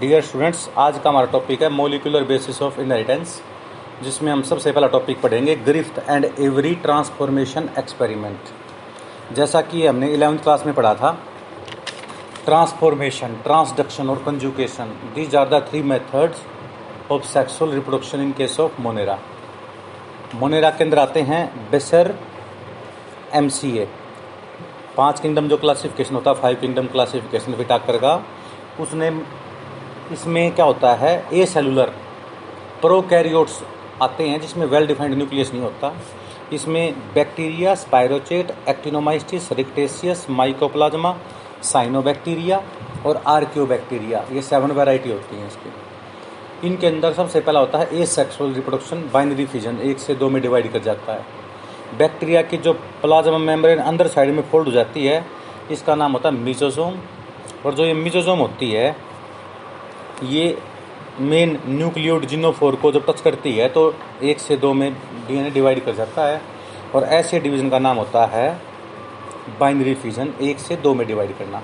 Dear students आज का हमारा टॉपिक है मोलिकुलर बेसिस ऑफ़ इनहेरिटेंस जिसमें हम सबसे पहला टॉपिक पढ़ेंगे Griffith and Avery transformation experiment जैसा कि हमने इलेवेंथ क्लास में पढ़ा था ट्रांसफॉर्मेशन ट्रांसडक्शन और conjugation these are the three methods of sexual reproduction in case of Monera Monera के अंदर आते हैं बेसर एम सी ए पाँच किंगडम जो क्लासिफिकेशन होता है फाइव किंगडम क्लासिफिकेशन विटाकर का उसने इसमें क्या होता है? ए सेलुलर प्रोकैरियोट्स आते हैं, जिसमें वेल डिफाइंड न्यूक्लियस नहीं होता। इसमें bacteria spirochete actinomycetes rickettsias mycoplasma cyanobacteria और आर्क्योबैक्टीरिया ये सेवन वैरायटी होती हैं इसकी। इनके अंदर सबसे पहला होता है asexual reproduction binary fission एक से दो में डिवाइड कर जाता है। बैक्टीरिया की जो प्लाज्मा मेम्ब्रेन अंदर साइड में फोल्ड हो जाती है, इसका नाम होता है मिजोजोम और जो ये मिजोजोम होती है ये मेन न्यूक्लियोड जिनोफोर को जब टच करती है तो एक से दो में डीएनए डिवाइड कर जाता है और ऐसे डिवीज़न का नाम होता है बाइनरी फ्यूजन एक से दो में डिवाइड करना।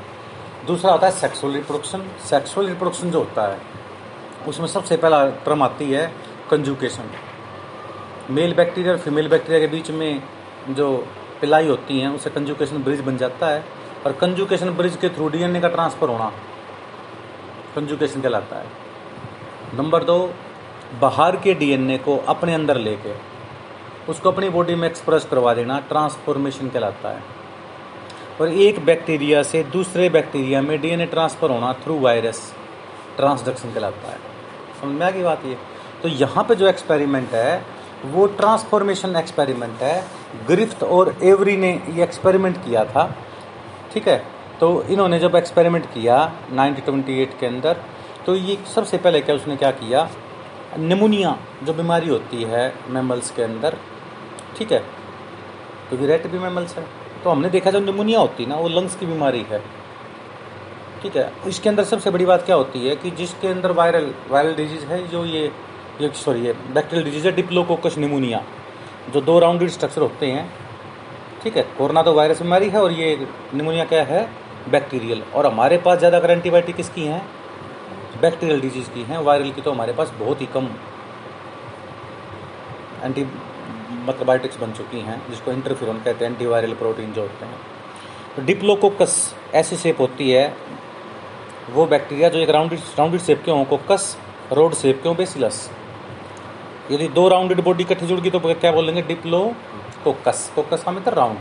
दूसरा होता है सेक्सुअल रिप्रोडक्शन सेक्सुअल रिप्रोडक्शन जो होता है, उसमें सबसे पहला टर्म आती है कंजुकेशन मेल बैक्टीरिया और फीमेल बैक्टीरिया के बीच में जो पिलाई होती हैं, उसे कंजुकेशन ब्रिज बन जाता है। और कंजुकेशन ब्रिज के थ्रू डीएनए का ट्रांसफ़र होना कंजुकेशन कहलाता है। नंबर दो बाहर के डीएनए को अपने अंदर लेके उसको अपनी बॉडी में एक्सप्रेस करवा देना ट्रांसफॉर्मेशन कहलाता है। और एक बैक्टीरिया से दूसरे बैक्टीरिया में डीएनए ट्रांसफ़र होना थ्रू वायरस ट्रांसडक्शन कहलाता है। समझ में आ गई बात ये? तो यहाँ पे जो एक्सपेरिमेंट है, वो ट्रांसफॉर्मेशन एक्सपेरिमेंट है। ग्रिफ्ट और एवरी ने ये एक्सपेरिमेंट किया था। ठीक है? तो इन्होंने जब एक्सपेरिमेंट किया 1928 के अंदर तो ये सबसे पहले क्या उसने क्या किया? निमोनिया जो बीमारी होती है मेमल्स के अंदर, ठीक है? क्योंकि रेट भी मेमल्स है। तो हमने देखा जो निमोनिया होती ना, वो लंग्स की बीमारी है। ठीक है? इसके अंदर सबसे बड़ी बात क्या होती है कि जिसके अंदर वायरल वायरल डिज़ीज़ है, जो ये ये सॉरी ये बैक्टीरियल डिज़ीज़ है डिप्लोकोकस निमोनिया जो दो राउंडेड स्ट्रक्चर होते हैं। ठीक है? कोरोना तो वायरस बीमारी है और ये निमोनिया क्या है? बैक्टीरियल। और हमारे पास ज़्यादा अगर एंटीबायोटिक किसकी हैं? बैक्टीरियल डिज़ीज़ की हैं। वायरल की तो हमारे पास बहुत ही कम एंटी मतलब बायोटिक्स बन चुकी हैं, जिसको इंटरफ्यूरन कहते हैं एंटीवायरल प्रोटीन जो होते हैं। तो डिप्लोकोकस ऐसी शेप होती है, वो बैक्टीरिया जो एक राउंडेड राउंडेड शेप के हों कोकस रोड शेप के हों बेसिलस यदि दो राउंडेड बॉडी इकट्ठी जुड़ गई तो क्या बोलेंगे? डिप्लो कोकस कोकस का मतलब राउंड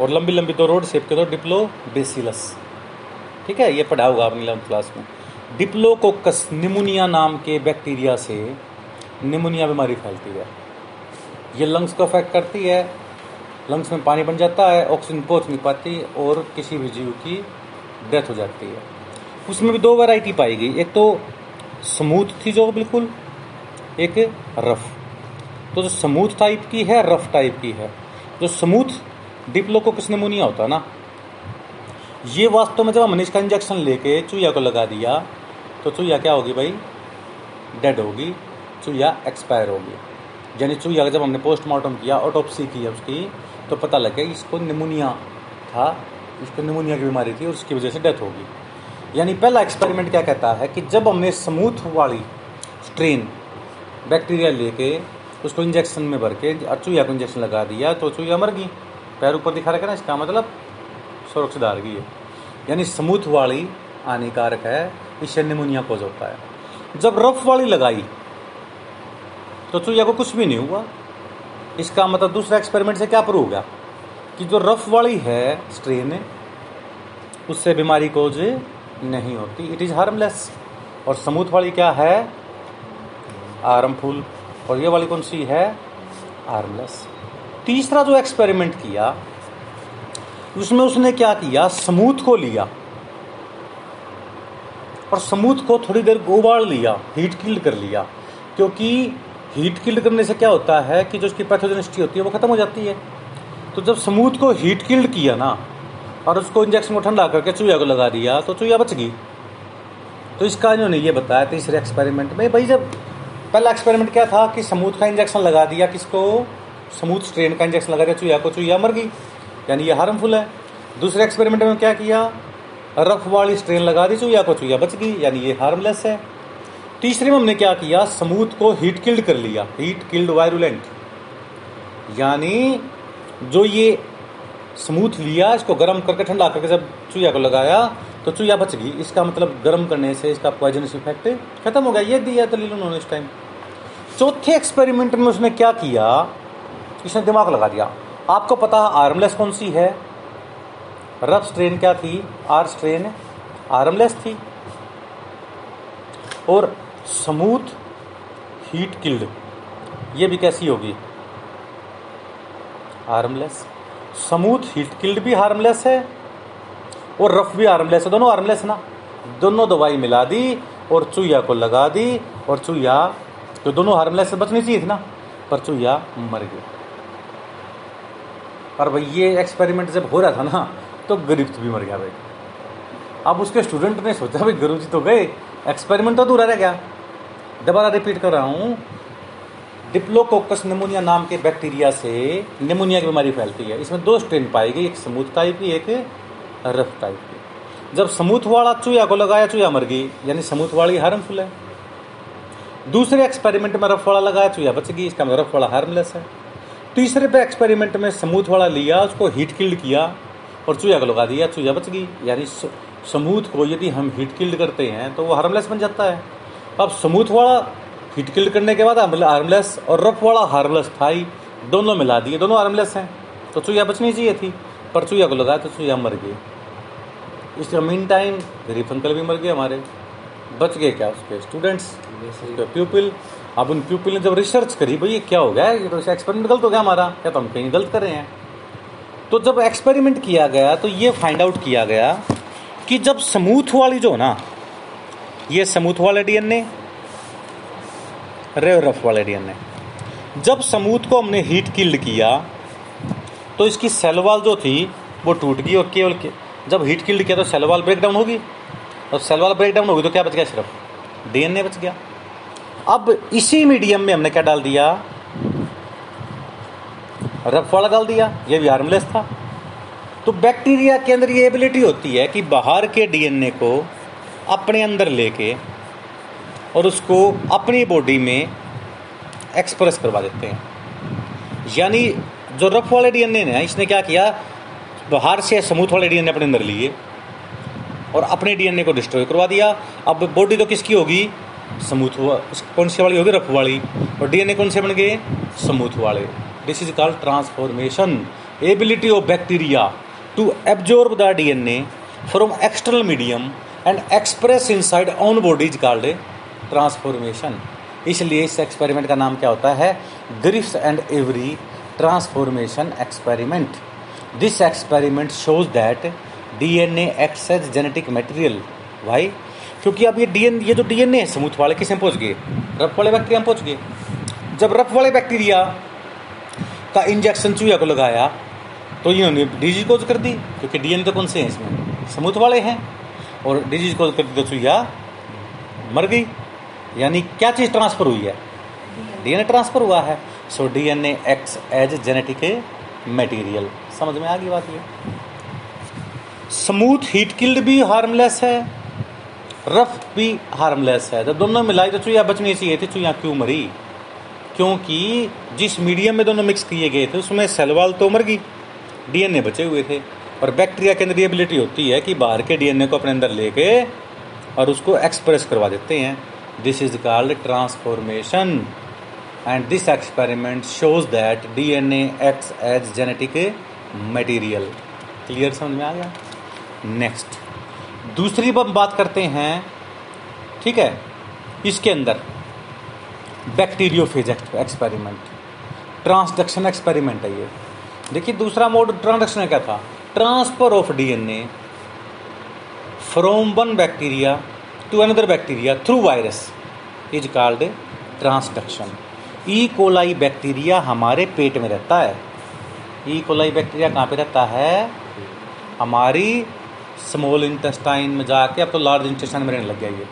और लंबी लंबी तो रोड शेप के तो डिप्लो, बेसिलस। ठीक है? ये पढ़ा होगा आपने इलेवंथ क्लास में। डिप्लोकोकस निमोनिया नाम के बैक्टीरिया से निमोनिया बीमारी फैलती है। ये लंग्स को अफेक्ट करती है लंग्स में पानी बन जाता है ऑक्सीजन पहुँच नहीं पाती, और किसी भी जीव की डेथ हो जाती है। उसमें भी दो वैरायटी पाई गई। एक तो स्मूथ थी जो बिल्कुल, एक रफ तो जो स्मूथ टाइप की है रफ टाइप की है। जो स्मूथ डिप्लोकोकस निमोनिया होता है ना। ये वास्तव में जब मनीष का इंजेक्शन लेके चूया को लगा दिया तो चूया क्या होगी भाई? डेड होगी चूया एक्सपायर होगी। यानी चूया जब हमने पोस्टमार्टम किया ऑटोपसी की उसकी तो पता लग गया इसको निमोनिया था, इसको निमोनिया की बीमारी थी और उसकी वजह से डेथ होगी। यानी पहला एक्सपेरिमेंट क्या कहता है कि जब हमने स्मूथ वाली स्ट्रेन बैक्टीरिया लेके उसको इंजेक्शन में भर के चूया को इंजेक्शन लगा दिया तो चूया मर गई। पैर ऊपर दिखा रखा ना, इसका मतलब गई है। यानी स्मूथ वाली हानिकारक है इससे निमोनिया कोज होता है। जब रफ वाली लगाई तो चूया को कुछ भी नहीं हुआ। इसका मतलब दूसरा एक्सपेरिमेंट से क्या प्रूव होगा? कि जो रफ वाली है स्ट्रेन उससे बीमारी कोज नहीं होती। इट इज़ हार्मलेस और स्मूथ वाली क्या है? हार्मफुल और ये वाली कौन सी है? हार्मलेस तीसरा जो एक्सपेरिमेंट किया, उसमें उसने क्या किया? समूथ को लिया। और समूथ को थोड़ी देर उबाल लिया हीट किल्ड कर लिया। क्योंकि हीट किल्ड करने से क्या होता है कि जो उसकी पैथोजेनिसिटी होती है, वो खत्म हो जाती है। तो जब समूथ को हीट किल्ड किया ना, और उसको इंजेक्शन को ठंडा करके चूया को लगा दिया तो चूया बच गई। तो इसका इन्होंने ये बताया तीसरे एक्सपेरिमेंट में, भाई जब पहला एक्सपेरिमेंट क्या था कि समूथ का इंजेक्शन लगा दिया किसको? समूथ स्ट्रेन का इंजेक्शन लगा दिया चूया को चूया मर गई। यानी ये हार्मफुल है। दूसरे एक्सपेरिमेंट में क्या किया? रफ वाली स्ट्रेन लगा दी चूया को चूया बच गई। यानी ये हार्मलेस है। तीसरे में हमने क्या किया? समूथ को हीट किल्ड कर लिया। हीट किल्ड वायरुलेंट यानी जो ये स्मूथ लिया, इसको गर्म करके ठंडा करके जब चूया को लगाया तो चूया बच गई। इसका मतलब गर्म करने से इसका पॉइजनस इफ़ेक्ट खत्म हो गया। ये दिया दलील उन्होंने इस टाइम चौथे एक्सपेरिमेंट में उसने क्या किया? इसने दिमाग लगा दिया। आपको पता है आर्मलेस कौन सी है? रफ स्ट्रेन क्या थी? आर स्ट्रेन आर्मलेस थी। और स्मूथ हीट किल्ड ये भी कैसी होगी? हार्मलेस स्मूथ हीट किल्ड भी हार्मलेस है और रफ भी हार्मलेस है। दोनों हार्मलेस ना? दोनों दवाई मिला दी और चूया को लगा दी और चूया तो दोनों हार्मलेस से बचनी चाहिए थी ना? पर चूया मर गया और भाई ये एक्सपेरिमेंट जब हो रहा था ना तो गिरफ्त भी मर गया भाई। अब उसके स्टूडेंट ने सोचा, भाई गुरु जी तो गए एक्सपेरिमेंट तो अधूरा रह गया। दोबारा रिपीट कर रहा हूँ डिप्लोकोकस निमोनिया नाम के बैक्टीरिया से निमोनिया की बीमारी फैलती है। इसमें दो स्ट्रेन पाई गई, एक स्मूथ टाइप की, एक रफ टाइप की। जब समूथ वाला चूया को लगाया, चूया मर गई, यानी समूथ वाली हार्मफुल है। दूसरे एक्सपेरिमेंट में रफ वाला लगाया, चूया बच गई, इसका मतलब रफ वाला हार्मलेस है। तीसरे पे एक्सपेरिमेंट में समूथ वाला लिया, उसको हीट किल्ड किया, और चूया को लगा दिया चूया बच गई। यानी समूथ को यदि हम हीट किल्ड करते हैं तो वो हार्मलेस बन जाता है। अब समूथ वाला हीट किल्ड करने के बाद हार्मलेस और रफ वाला हार्मलेस था ही दोनों मिला दिए, दोनों हार्मलेस हैं। तो चूया बचनी चाहिए थी, पर चूया को लगाया तो चूया मर गई इसका मीन टाइम गरीब अंकल भी मर गए हमारे। बच गए क्या उसके स्टूडेंट्स प्यूपिल अब उन प्यूपिल ने जब रिसर्च करी भाई ये क्या हो गया? ये तो एक्सपेरिमेंट गलत हो गया हमारा। क्या तो हम कहीं गलत कर रहे हैं? तो जब एक्सपेरिमेंट किया गया तो ये फाइंड आउट किया गया कि जब समूथ वाली जो ना ये स्मूथ वाला डीएनए रेव रफ वाले डीएनए जब समूथ को हमने हीट किल्ड किया तो इसकी सेलवाल जो थी वो टूट गई और केवल के, जब हीट किल्ड किया तो सेल वाल ब्रेक डाउन होगी। और सेल वाल ब्रेक डाउन होगी तो क्या बच गया सिर्फ़? डीएनए बच गया। अब इसी मीडियम में हमने क्या डाल दिया? रफ वाला डाल दिया, ये भी हार्मलेस था। तो बैक्टीरिया के अंदर ये एबिलिटी होती है कि बाहर के डीएनए को अपने अंदर लेके और उसको अपनी बॉडी में एक्सप्रेस करवा देते हैं। यानी जो रफ वाले डीएनए ने, इसने क्या किया? बाहर से स्मूथ वाले डीएनए अपने अंदर लिए और अपने डीएनए को डिस्ट्रॉय करवा दिया। अब बॉडी तो किसकी होगी? स्मूथ कौन से वाली होगी रफ वाली और डीएनए कौन से बन गए समूथ वाले this is called transformation ability of bacteria to absorb the DNA from external medium and express inside on body is called transformation इसलिए इस एक्सपेरिमेंट का नाम क्या होता है Griffith and Avery transformation experiment this experiment shows that DNA acts as genetic material भाई क्योंकि अब ये डीएन, ये जो डीएनए है स्मूथ वाले, किसमें पहुँच गए? रफ वाले बैक्टीरिया में पहुँच गए। जब रफ वाले बैक्टीरिया का इंजेक्शन चूया को लगाया तो इन्होंने डिज़ीज़ कोज कर दी, क्योंकि डीएनए तो कौन से हैं इसमें? स्मूथ वाले हैं, और डिज़ीज़ कोज कर दी तो चूया मर गई। यानी क्या चीज़ ट्रांसफ़र हुई है? डीएनए ट्रांसफ़र हुआ है। So DNA acts as genetic material समझ में आ गई बात ये? स्मूथ हीट किल्ड भी हार्मलेस है। रफ भी हार्मलेस है। जब दोनों मिलाई तो चुया बचनी चाहिए थी चुया क्यों मरी? क्योंकि जिस मीडियम में दोनों मिक्स किए गए थे, उसमें सेलवाल तो मर गई। डीएनए बचे हुए थे। और बैक्टीरिया के अंदर ये एबिलिटी होती है कि बाहर के डीएनए को अपने अंदर लेके और उसको एक्सप्रेस करवा देते हैं। This is called transformation and this experiment shows that DNA acts as genetic material clear समझ में आ गया? नेक्स्ट दूसरी हम बात करते हैं, ठीक है, इसके अंदर बैक्टीरियोफेज एक्सपेरिमेंट ट्रांसडक्शन एक्सपेरिमेंट है ये। देखिए, दूसरा मोड ट्रांसडक्शन क्या था? Transfer of DNA from one bacteria to another bacteria through virus is called transduction E coli bacteria हमारे पेट में रहता है। ई कोलाई बैक्टीरिया कहाँ पे रहता है? हमारी स्मॉल इंटेस्टाइन में जाके अब तो लार्ज इंटेस्टाइन में रहने लग गया ये।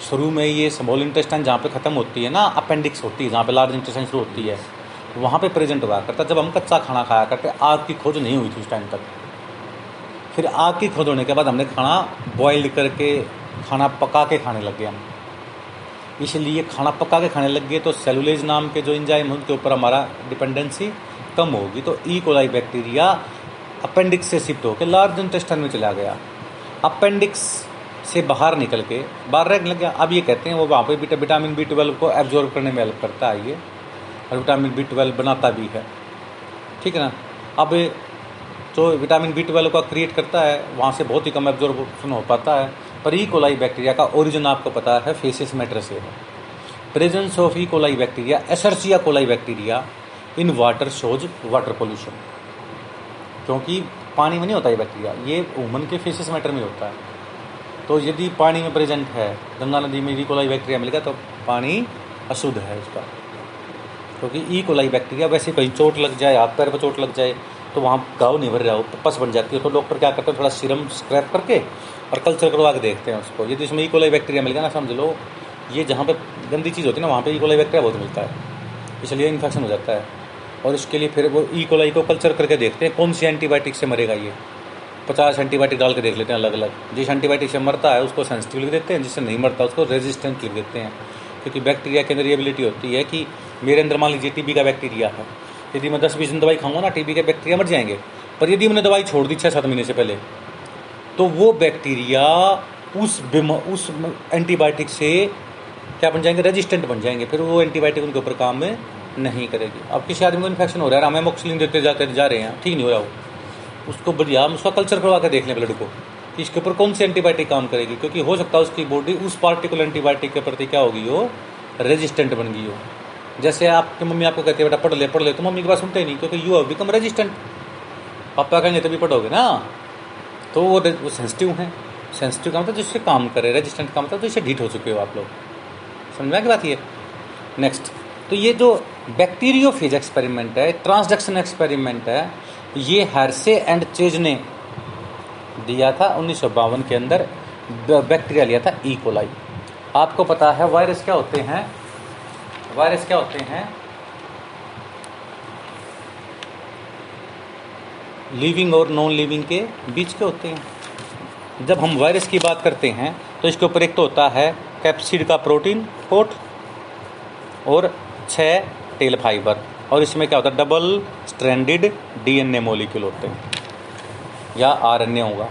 शुरू में ये स्मॉल इंटेस्टाइन जहाँ पे ख़त्म होती है ना, अपेंडिक्स होती है, जहाँ पे लार्ज इंटेस्टाइन शुरू होती है, वहाँ पे प्रेजेंट हुआ करता जब हम कच्चा खाना खाया करते, आग की खोज नहीं हुई थी उस टाइम तक। फिर आग की खोज होने के बाद हमने खाना बॉइल्ड करके, खाना पका के खाने लग गए हम। इसलिए खाना पका के खाने लग गए तो सेलुलेज नाम के जो इंजाइम उनके ऊपर हमारा डिपेंडेंसी कम होगी। तो ई कोलाई बैक्टीरिया अपेंडिक्स से शिफ्ट होकर लार्ज इंटेस्टाइन में चला गया। अपेंडिक्स से बाहर निकल के, बाहर रहने लग। गया अब ये कहते हैं वो वहाँ पर पे विटामिन बी ट्वेल्व को एब्जॉर्व करने में हेल्प करता है ये। और विटामिन बी ट्वेल्व बनाता भी है। ठीक है ना? अब जो विटामिन बी ट्वेल्व का क्रिएट करता है, वहाँ से बहुत ही कम एब्जॉर्बेशन हो पाता है। पर ई कोलाई बैक्टीरिया का ओरिजिन आपको पता है फेसिस मैटर से है। Presence of E coli bacteria Escherichia coli bacteria in water shows water pollution क्योंकि पानी में नहीं होता ये बैक्टीरिया, ये ह्यूमन के फेसिस मैटर में होता है। तो यदि पानी में प्रेजेंट है, गंगा नदी में ई कोलाई बैक्टीरिया मिलेगा तो पानी अशुद्ध है उसका। क्योंकि ई कोलाई बैक्टीरिया वैसे कहीं चोट लग जाए, हाथ पैर पर चोट लग जाए तो वहाँ गाँव नहीं भर रहा हो पस बन जाती है। तो डॉक्टर क्या करते हैं, थोड़ा सीरम स्क्रैप करके और कल्चर करवा के देखते हैं उसको। यदि उसमें ई कोलाई बैक्टीरिया मिल गया ना, समझ लो, ये जहाँ पे गंदी चीज़ होती है ना, वहाँ पे ई कोलाई बैक्टीरिया बहुत मिलता है। इसलिए इन्फेक्शन हो जाता है। और उसके लिए फिर वो ई कोलाई को कल्चर करके देखते हैं, कौन सी एंटीबायोटिक से मरेगा ये। पचास एंटीबायोटिक डाल के देख लेते हैं अलग अलग जिस एंटीबायोटिक से मरता है, उसको सेंसिटिव लिख देते हैं, जिससे नहीं मरता, उसको रेजिस्टेंट लिख देते हैं। क्योंकि बैक्टीरिया के अंदर ये एबिलिटी होती है कि मेरे अंदर मान लीजिए टीबी का बैक्टीरिया है। यदि मैं दस बीस दिन दवाई खाऊँगा ना टीबी के बैक्टीरिया मर जाएँगे। पर यदि मैंने दवाई छोड़ दी छः सात महीने से पहले तो वो बैक्टीरिया उस बीमा, उस एंटीबायोटिक से क्या बन जाएँगे? रेजिस्टेंट बन जाएँगे। फिर वो एंटीबायोटिक उनके ऊपर काम में नहीं करेगी। अब किसी आदमी को इन्फेक्शन हो रहा है हमें मोक्सिलिन देते जाते जा रहे हैं, ठीक नहीं हो रहा वो। उसको बढ़िया हम उसका कल्चर करवा कर देख लें ब्लड को, कि इसके ऊपर कौन सी एंटीबायोटिक काम करेगी, क्योंकि हो सकता है उसकी बॉडी उस पार्टिकुलर एंटीबायोटिक के प्रति क्या होगी हो रेजिस्टेंट बन गई हो। जैसे आपकी मम्मी आपको कहती है, बेटा, पढ़ ले पढ़ ले। तो मम्मी की बात सुनते ही नहीं, क्योंकि यू हैव बिकम रेजिस्टेंट पापा कहेंगे, तभी पढ़ोगे ना? तो वो वो सेंसिटिव हैं। सेंसिटिव का मतलब जिससे काम करे रेजिस्टेंट का मतलब तो इससे ढीट हो चुके हो आप लोग। समझ में की बात ये? नेक्स्ट तो ये जो बैक्टीरियोफेज एक्सपेरिमेंट है ट्रांसडक्शन एक्सपेरिमेंट है, ये हर्से एंड चेज ने दिया था उन्नीस सौ बावन के अंदर बैक्टीरिया लिया था ई कोलाई आपको पता है वायरस क्या होते हैं? वायरस क्या होते हैं? लिविंग और नॉन लिविंग के बीच के होते हैं। जब हम वायरस की बात करते हैं तो इसके ऊपर एक तो होता है कैप्सिड का प्रोटीन कोट और छः टेल फाइबर और इसमें क्या होता है? डबल स्ट्रैंडेड डीएनए मॉलिक्यूल होते हैं। या आरएनए होगा।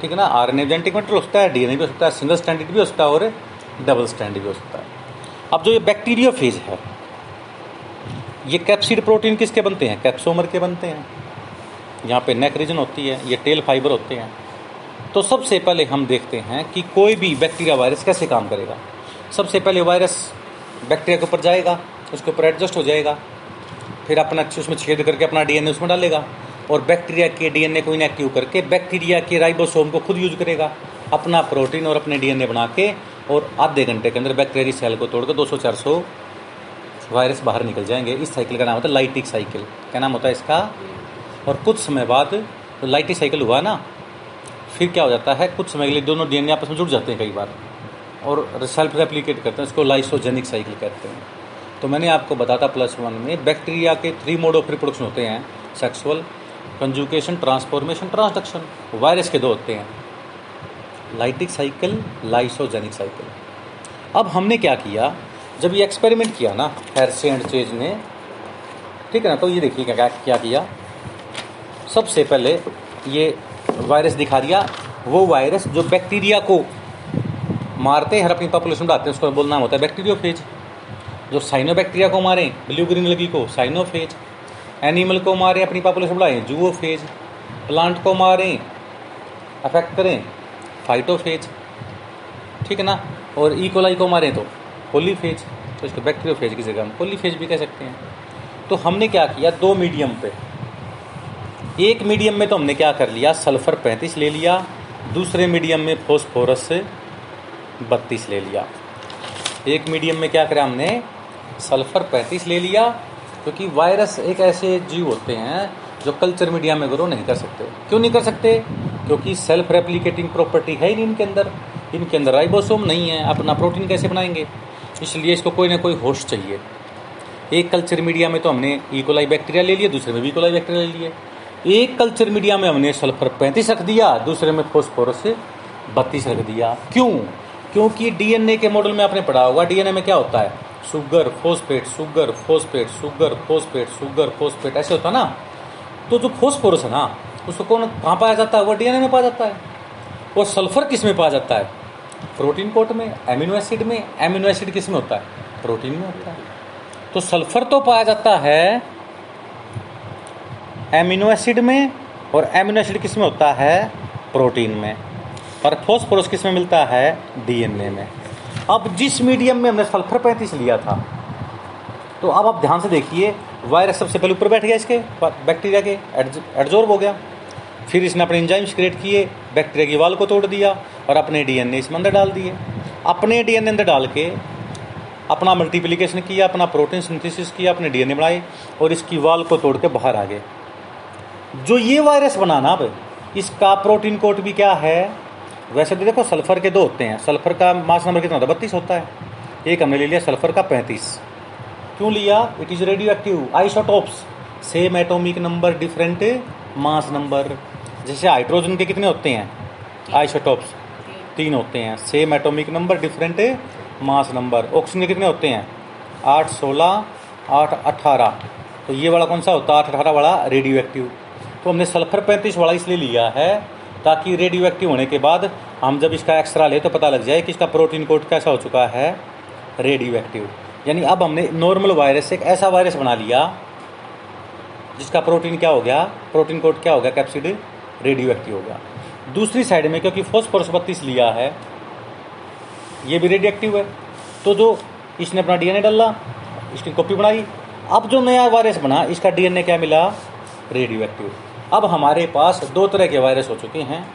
ठीक है ना? आर आरएनए जेनेटिक मैटर होता है डीएनए भी हो सकता है सिंगल स्टैंडर्ड भी हो सकता है और डबल स्टैंडर्ड भी हो सकता है। अब जो ये बैक्टीरिया फ़ेज़ है, ये कैप्सिड प्रोटीन किसके बनते हैं? कैप्सोमर के बनते हैं। यहाँ पे नेक रीजन होती है, ये टेल फाइबर होते हैं। तो सबसे पहले हम देखते हैं कि कोई भी बैक्टीरिया वायरस कैसे काम करेगा। सबसे पहले वायरस बैक्टीरिया के ऊपर जाएगा, उसके ऊपर एडजस्ट हो जाएगा, फिर अपना उसमें छेद करके अपना डीएनए उसमें डालेगा, और बैक्टीरिया के डीएनए को इनएक्टिव करके बैक्टीरिया के राइबोसोम को खुद यूज़ करेगा, अपना प्रोटीन और अपने डीएनए बना के, और आधे घंटे के अंदर बैक्टीरिया सेल को तोड़कर 200-400 वायरस बाहर निकल जाएँगे। इस साइकिल का नाम होता है लाइटिक साइकिल क्या नाम होता है इसका? और कुछ समय बाद तो लाइटिक साइकिल हुआ ना, फिर क्या हो जाता है? कुछ समय के लिए दोनों डीएनए आपस में जुड़ जाते हैं कई बार। और सेल्फ रेप्लीकेट करते हैं, इसको लाइसोजेनिक साइकिल कहते हैं। तो मैंने आपको बताता प्लस वन में बैक्टीरिया के थ्री मोड ऑफ़ रिप्रोडक्शन होते हैं sexual conjugation transformation transduction virus के दो होते हैं। लाइटिक साइकिल लाइसोजेनिक साइकिल अब हमने क्या किया? जब ये एक्सपेरिमेंट किया ना हेरसे एंड चेज ने, ठीक है ना तो ये देखिए क्या क्या किया? सबसे पहले ये वायरस दिखा दिया, वो वायरस जो बैक्टीरिया को मारते हैं अपनी पॉपुलेशन बढ़ाते हैं, उसको बोल नाम होता है बैक्टीरियोफेज जो साइनो बैक्टीरिया को मारें ब्लू ग्रीन लगी को साइनोफेज एनिमल को मारें, अपनी पॉपुलेशन बढ़ाएँ जूओफेज प्लांट को मारें अफेक्ट करें फाइटोफेज ठीक है ना? और ई कोलाई को मारें तो पोलीफेज तो इसको बैक्टीरियोफेज की जगह हम पोलीफेज भी कह सकते हैं। तो हमने क्या किया? दो मीडियम पे। एक मीडियम में तो हमने क्या कर लिया? सल्फ़र पैंतीस ले लिया। दूसरे मीडियम में फोस्फोरस बत्तीस ले लिया। एक मीडियम में क्या करा हमने? सल्फ़र पैंतीस ले लिया, क्योंकि वायरस एक ऐसे जीव होते हैं जो कल्चर मीडिया में ग्रो नहीं कर सकते। क्यों नहीं कर सकते? क्योंकि सेल्फ रेप्लीकेटिंग प्रॉपर्टी है ही नहीं इनके अंदर। इनके अंदर राइबोसोम नहीं है अपना प्रोटीन कैसे बनाएँगे? इसलिए इसको कोई ना कोई होस्ट चाहिए। एक कल्चर मीडिया में तो हमने ईकोलाई बैक्टीरिया ले लिया दूसरे में भी इकोलाई बैक्टीरिया ले लिए। एक कल्चर मीडिया में हमने सल्फ़र पैंतीस रख दिया, दूसरे में फोस्फोरस बत्तीस रख दिया। क्यों? क्योंकि डीएनए के मॉडल में आपने पढ़ा होगा, डीएनए में क्या होता है? Sugar phosphate sugar phosphate sugar phosphate sugar phosphate ऐसे होता ना? तो जो फोस्फोरस है ना, उसको कौन, कहाँ पाया जाता है? वो डीएनए में पाया जाता है। और सल्फ़र किसमें पाया जाता है? प्रोटीन कोट में एमिनो एसिड में। एमिनो एसिड किसमें होता है? प्रोटीन में होता है। तो सल्फ़र तो पाया जाता है एमिनो एसिड में और एमिनो एसिड किसमें होता है? प्रोटीन में। और फोस्फोरस किसमें मिलता है? डीएनए में। अब जिस मीडियम में हमने सल्फ़र पैंतीस लिया था तो अब आप ध्यान से देखिए वायरस सबसे पहले ऊपर बैठ गया इसके बैक्टीरिया के एडजॉर्ब हो गया। फिर इसने अपने इंजाइम्स क्रिएट किए बैक्टीरिया की वाल को तोड़ दिया और अपने डीएनए इसमें अंदर डाल दिए। अपने डीएनए अंदर डाल के अपना मल्टीप्लिकेशन किया, अपना प्रोटीन सिंथेसिस किया, अपने डीएनए बनाए और इसकी वाल को तोड़ के बाहर आ गए। जो ये वायरस बनाना अब, इसका प्रोटीन कोट भी क्या है? वैसे तो देखो, सल्फ़र के दो होते हैं। सल्फ़र का मास नंबर कितना होता है? बत्तीस होता है। एक हमने ले लिया सल्फ़र का पैंतीस। क्यों लिया? It is radioactive isotopes same atomic number different mass number जैसे हाइड्रोजन के कितने होते हैं? आइसोटोप्स तीन होते हैं। Same atomic number different mass number oxygen के कितने होते हैं? आठ, सोलह, आठ अट्ठारह तो ये वाला कौन सा होता? है आठ, अठारह वाला रेडियो एक्टिव तो हमने सल्फ़र पैंतीस वाला इसलिए लिया है ताकि रेडियो एक्टिव होने के बाद हम जब इसका एक्सरा ले तो पता लग जाए कि इसका प्रोटीन कोड कैसा हो चुका है रेडियो एक्टिव यानी अब हमने नॉर्मल वायरस एक ऐसा वायरस बना लिया, जिसका प्रोटीन क्या हो गया? प्रोटीन कोड क्या हो गया? कैप्सिड रेडियो एक्टिव हो गया। दूसरी साइड में क्योंकि फोस्फोरस बत्तीस लिया है, ये भी रेडियो एक्टिव है। तो जो इसने अपना डीएनए डाला, इसकी कॉपी बनाई। अब जो नया वायरस बना, इसका डीएनए क्या मिला? रेडियो एक्टिव अब हमारे पास दो तरह के वायरस हो चुके हैं।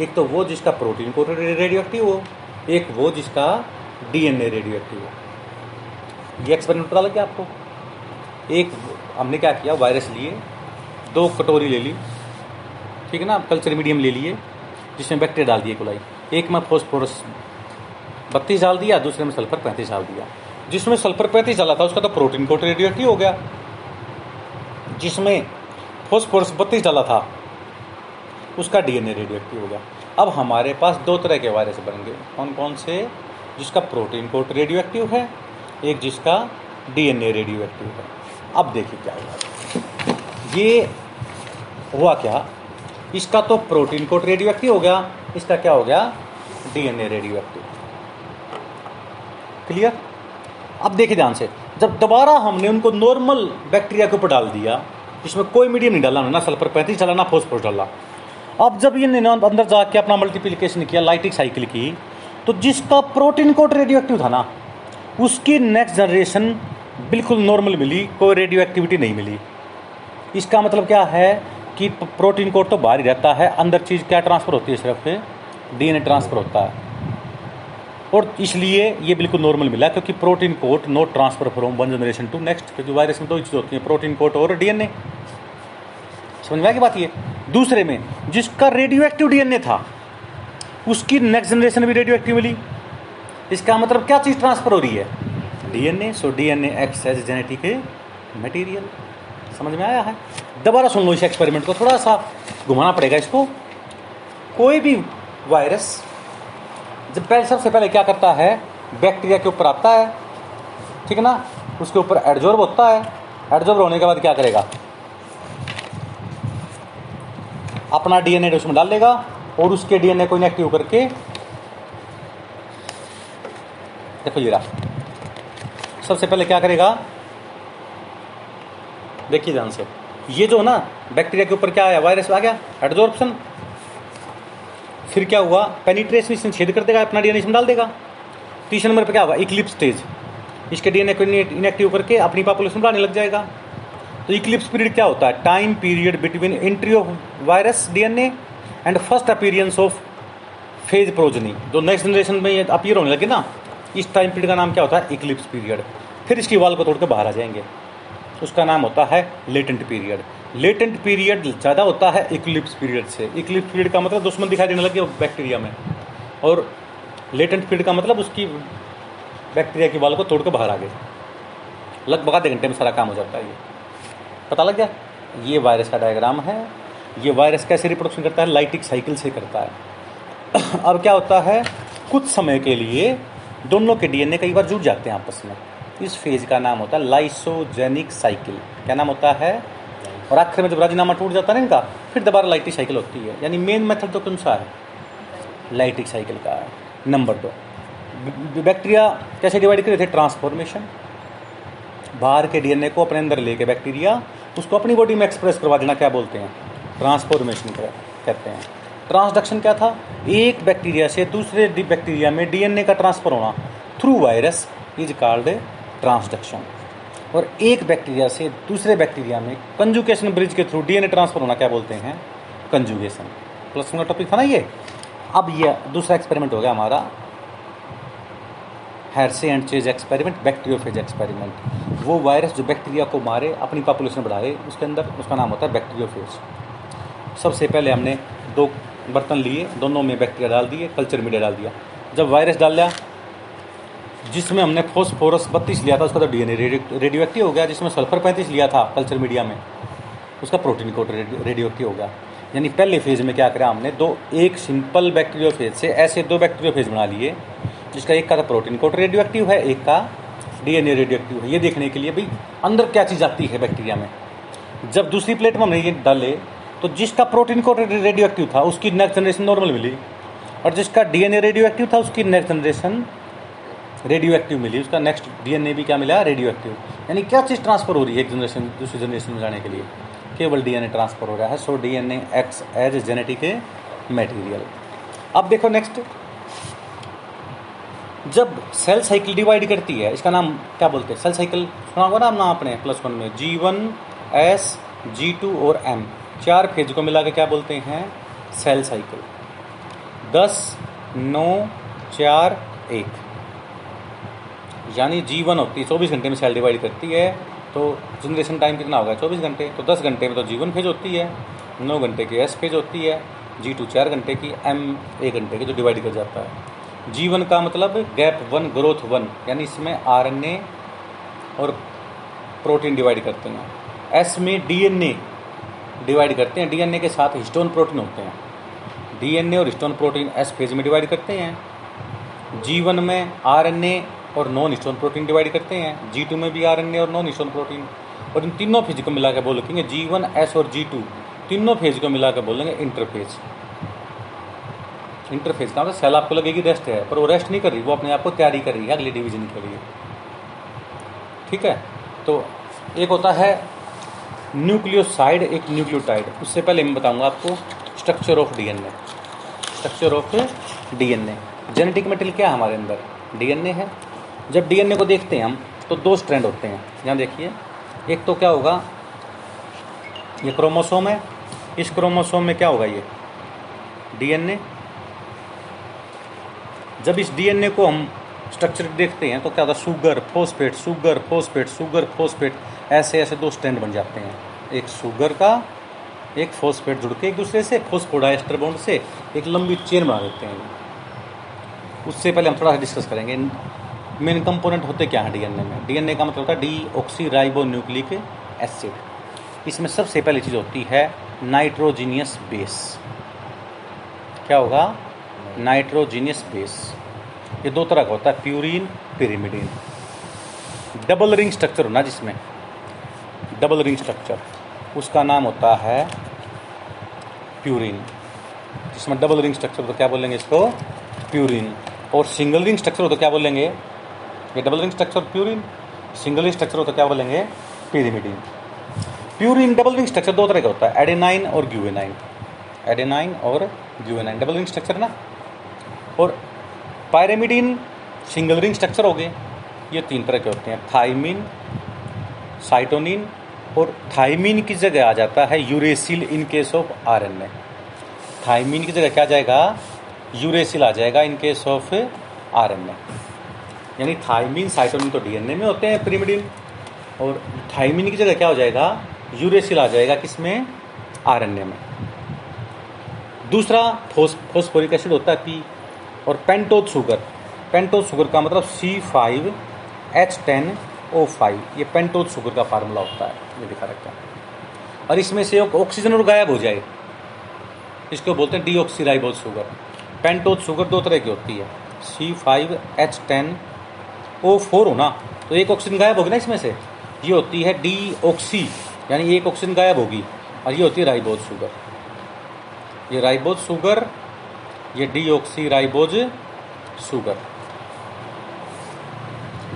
एक तो वो जिसका प्रोटीन को रेडियो एक्टिव हो एक वो जिसका डीएनए रेडियो एक्टिव हो ये एक्सपेरिमेंट पता लग गया आपको। एक, हमने क्या किया? वायरस लिए, दो कटोरी ले ली, ठीक है ना? कल्चर मीडियम ले लिए, जिसमें बैक्टीरिया डाल दिए कोलाई। एक में फोस्फोरस बत्तीस डाल दिया, दूसरे में सल्फ़र पैंतीस डाल दिया। जिसमें सल्फ़र पैंतीस डाला था, उसका तो प्रोटीन कोट रेडियो एक्टिव हो गया। जिसमें फोस्फोरस बत्तीस डाला था। उसका डीएनए रेडियो एक्टिव हो गया। अब हमारे पास दो तरह के वायरस बनेंगे। कौन कौन से? जिसका प्रोटीन कोट रेडियो एक्टिव है, एक जिसका डीएनए रेडियो एक्टिव है। अब देखिए क्या हुआ। ये हुआ क्या? इसका तो प्रोटीन कोट रेडियो एक्टिव हो गया। इसका क्या हो गया? डीएनए रेडियो एक्टिव क्लियर अब देखिए ध्यान से। जब दोबारा हमने उनको नॉर्मल बैक्टीरिया के ऊपर डाल दिया इसमें कोई मीडियम नहीं डाला ना सल्फ़र पैंतीस डाला ना फोस्फोरस डाला अब जब ये अंदर जाके अपना मल्टीप्लिकेशन किया लाइटिक साइकिल की तो जिसका प्रोटीन कोड रेडियो एक्टिव था ना, उसकी नेक्स्ट जनरेशन बिल्कुल नॉर्मल मिली, कोई रेडियो एक्टिविटी नहीं मिली। इसका मतलब क्या है कि प्रोटीन कोड तो बाहर ही रहता है, अंदर चीज़ क्या ट्रांसफ़र होती है, सिर्फ़ डीएनए ट्रांसफ़र होता है। और इसलिए ये बिल्कुल नॉर्मल मिला, क्योंकि protein coat not transfer from one generation to next क्योंकि वायरस में दो चीज़ होती है प्रोटीन कोट और डीएनए समझ में आ बात ये? दूसरे में, जिसका रेडियो एक्टिव डीएनए था, उसकी नेक्स्ट जनरेशन भी रेडियो एक्टिव मिली। इसका मतलब क्या चीज़ ट्रांसफ़र हो रही है? DNA so DNA acts as genetic material समझ में आया है? दोबारा सुन लो इस एक्सपेरिमेंट को, थोड़ा सा घुमाना पड़ेगा इसको। कोई भी वायरस जब पहले सबसे पहले क्या करता है? बैक्टीरिया के ऊपर आता है, ठीक है ना? उसके ऊपर एडजॉर्ब होता है। एडजॉर्ब होने के बाद क्या करेगा? अपना डीएनए उसमें डाल लेगा और उसके डीएनए को इनएक्टिव करके देखो ये रहा। सबसे पहले क्या करेगा? देखिए ध्यान से। ये जो ना, बैक्टीरिया के ऊपर क्या आया? वायरस आ गया। एडजॉर्प्शन फिर क्या हुआ? पेनिट्रेशन इसमें छेद कर देगा, अपना डीएनए इसमें डाल देगा। तीसरे नंबर पर क्या हुआ? इक्लिप्स स्टेज इसके डीएनए को इनएक्टिव करके अपनी पॉपुलेशन बढ़ाने लग जाएगा। तो इक्लिप्स पीरियड क्या होता है? Time period between entry of virus DNA and first appearance of phage progeny जो नेक्स्ट जनरेशन में अपीयर होने लगे ना, इस टाइम पीरियड का नाम क्या होता है? इक्लिप्स पीरियड फिर इसकी वाल को तोड़ के बाहर आ जाएँगे। उसका नाम होता है लेटेंट पीरियड लेटेंट पीरियड ज़्यादा होता है इक्लिप्स पीरियड से। इक्लिप्स पीरियड का मतलब दुश्मन दिखाई देने लगे बैक्टीरिया में। और लेटेंट पीरियड का मतलब उसकी बैक्टीरिया की वाल को तोड़ कर बाहर आ गए। लगभग आधे घंटे में सारा काम हो जाता है ये। पता लग गया? ये वायरस का डायग्राम है। ये वायरस कैसे रिप्रोडक्शन करता है? लाइटिक साइकिल से करता है। अब क्या होता है? कुछ समय के लिए दोनों के डीएनए कई बार जुड़ जाते हैं आपस में। इस फ़ेज़ का नाम होता है लाइसोजेनिक साइकिल क्या नाम होता है? और आखिर में जब राजीनामा टूट जाता है इनका, फिर दोबारा लाइटिक साइकिल होती है। यानी मेन मेथड तो कौन सा है? लाइटिक साइकिल का है। नंबर दो। बैक्टीरिया कैसे डिवाइड करे थे? ट्रांसफॉर्मेशन बाहर के डीएनए को अपने अंदर लेके बैक्टीरिया उसको अपनी बॉडी में एक्सप्रेस करवा देना, क्या बोलते हैं? ट्रांसफॉर्मेशन कहते हैं। ट्रांसडक्शन क्या था? एक बैक्टीरिया से दूसरे बैक्टीरिया में डीएनए का ट्रांसफ़र होना। Through virus is called transduction और एक बैक्टीरिया से दूसरे बैक्टीरिया में कंजुकेशन ब्रिज के थ्रू डीएनए ट्रांसफ़र होना क्या बोलते हैं? कंजुगेशन प्लस का टॉपिक था ना ये? अब ये दूसरा एक्सपेरिमेंट हो गया हमारा। Hershey and Chase experiment bacteriophage experiment वो वायरस जो बैक्टीरिया को मारे, अपनी पॉपुलेशन बढ़ाए, उसके अंदर उसका नाम होता है बैक्टीरियोफेज सबसे पहले हमने दो बर्तन लिए, दोनों में बैक्टीरिया डाल दिए कल्चर मीडिया डाल दिया। जब वायरस डाल दिया जिसमें हमने फोस्फोरस बत्तीस लिया था, उसका तो डीएनए रेडियो एक्टिव हो गया, जिसमें सल्फ़र पैंतीस लिया था कल्चर मीडिया में। उसका प्रोटीन कोट रेडियो एक्टिव हो गया। यानी पहले फ़ेज़ में क्या करा हमने, दो, एक सिंपल बैक्टीरियो फ़ेज़ से ऐसे दो बैक्टीरियो फ़ेज़ बना लिए, जिसका एक का तो प्रोटीन कोट रेडियो एक्टिव है, एक का डीएनए रेडियो एक्टिव है। ये देखने के लिए भाई अंदर क्या चीज़ आती है बैक्टीरिया में? जब दूसरी प्लेट में हमने ये डाले तो जिसका प्रोटीन कोट रेडियो एक्टिव था, उसकी नेक्स्ट जनरेशन नॉर्मल मिली। और जिसका डीएनए रेडियो एक्टिव था, उसकी नेक्स्ट जनरेशन रेडियो एक्टिव मिली। उसका नेक्स्ट डीएनए भी क्या मिला? रेडियो एक्टिव यानी क्या चीज़ ट्रांसफ़र हो रही है एक जनरेशन दूसरी जनरेशन में जाने के लिए? केवल डीएनए ट्रांसफ़र हो रहा है। So DNA acts as genetic material अब देखो नेक्स्ट जब सेल साइकिल डिवाइड करती है, इसका नाम क्या बोलते हैं? सेल साइकिल सुना होगा नाम नाम अपने प्लस वन में। G one S G two और एम चार फ़ेज़ को मिला के क्या बोलते हैं? सेल साइकिल दस, नौ, चार, एक। यानी जी वन होती है, चौबीस घंटे में सेल डिवाइड करती है तो जनरेशन टाइम कितना होगा? चौबीस घंटे। तो दस घंटे में तो जी वन फ़ेज़ होती है, नौ घंटे की एस फ़ेज़ होती है जी टू चार घंटे की एम एक घंटे की जो डिवाइड कर जाता है। जी वन का मतलब गैप वन ग्रोथ वन यानी इसमें आरएनए और प्रोटीन डिवाइड करते हैं। एस में डीएनए डिवाइड करते हैं। डीएनए के साथ हिस्टोन प्रोटीन होते हैं। डीएनए और हिस्टोन प्रोटीन एस फ़ेज़ में डिवाइड करते हैं। जीवन में आरएनए और नॉन स्टोन प्रोटीन डिवाइड करते हैं। जी टू में भी आरएनए और नॉन स्टोन प्रोटीन। और इन तीनों फ़ेज़ को मिला के बोल बोलेंगे जी वन एस और जी टू तीनों फ़ेज़ को मिला के बोलेंगे इंटरफेज इंटरफेज का मतलब सेल आपको लगेगी रेस्ट है, पर वो रेस्ट नहीं कर रही, वो अपने आप को तैयारी कर रही है, अगले डिवीज़न के लिए। ठीक है? तो एक होता है न्यूक्लियोसाइड एक न्यूक्लियोटाइड उससे पहले मैं बताऊँगा आपको structure of DNA structure of DNA genetic material क्या है हमारे अंदर? डीएनए है। जब डीएनए को देखते हैं हम तो दो स्ट्रैंड होते हैं। यहाँ देखिए, एक तो क्या होगा? ये क्रोमोसोम है। इस क्रोमोसोम में क्या होगा ये? डीएनए जब इस डीएनए को हम स्ट्रक्चर देखते हैं तो क्या होता है sugar phosphate sugar phosphate sugar phosphate ऐसे ऐसे दो स्टैंड बन जाते हैं। एक शुगर का, एक फोस्फेट जुड़ के एक दूसरे से फोस्फोडाइस्टर बॉन्ड से एक लंबी चेन बना देते हैं। उससे पहले हम थोड़ा सा डिस्कस करेंगे। मेन कंपोनेंट होते क्या हैं डीएनए में? डीएनए का मतलब होता है D oxy ribo nucleic acid इसमें सबसे पहली चीज़ होती है नाइट्रोजीनियस बेस क्या होगा? नाइट्रोजीनियस बेस ये दो तरह का होता है purine pyrimidine double ring structure होना जिसमें. डबल रिंग स्ट्रक्चर उसका नाम होता है प्यूरिन जिसमें डबल रिंग स्ट्रक्चर तो क्या बोलेंगे इसको? प्यूरिन और सिंगल रिंग स्ट्रक्चर हो तो क्या बोलेंगे? ये double ring structure purine single ring structure हो तो क्या बोलेंगे? Pyrimidine purine double ring structure दो तरह का होता है एडेनाइन और ग्यूएनाइन एडेनाइन और ग्यूएनाइन डबल रिंग स्ट्रक्चर ना? और पायरेमिडिन सिंगल रिंग स्ट्रक्चर हो गए, ये तीन तरह के होते हैं थाइमिन साइटोनिन और थाइमिन की जगह आ जाता है uracil in case of RNA thymine की जगह क्या जाएगा? यूरेसिल आ जाएगा इन केस ऑफ़ आरएनए यानी थाइमिन साइटोमिन तो डीएनए में होते हैं प्रीमिडिन। और थाइमिन की जगह क्या हो जाएगा? यूरेसिल आ जाएगा किसमें? आरएनए में। दूसरा फोस्फोरिक एसिड होता है पी। और पेंटोज शुगर। पेंटोज शुगर का मतलब C five H ten O five ये पेंटोज शुगर का फार्मूला होता है। ये दिखा रखा है। और इसमें से ऑक्सीजन और गायब हो जाए। इसको बोलते हैं डीऑक्सीराइबोज शुगर। पेंटोज शुगर दो तरह की होती है। C five H ten O four हो ना तो एक ऑक्सीजन गायब होगी ना इसमें से? ये होती है डी ऑक्सी यानी एक ऑक्सीजन गायब होगी, और ये होती है राइबोज शुगर ये राइबोज शुगर ये D oxy ribose sugar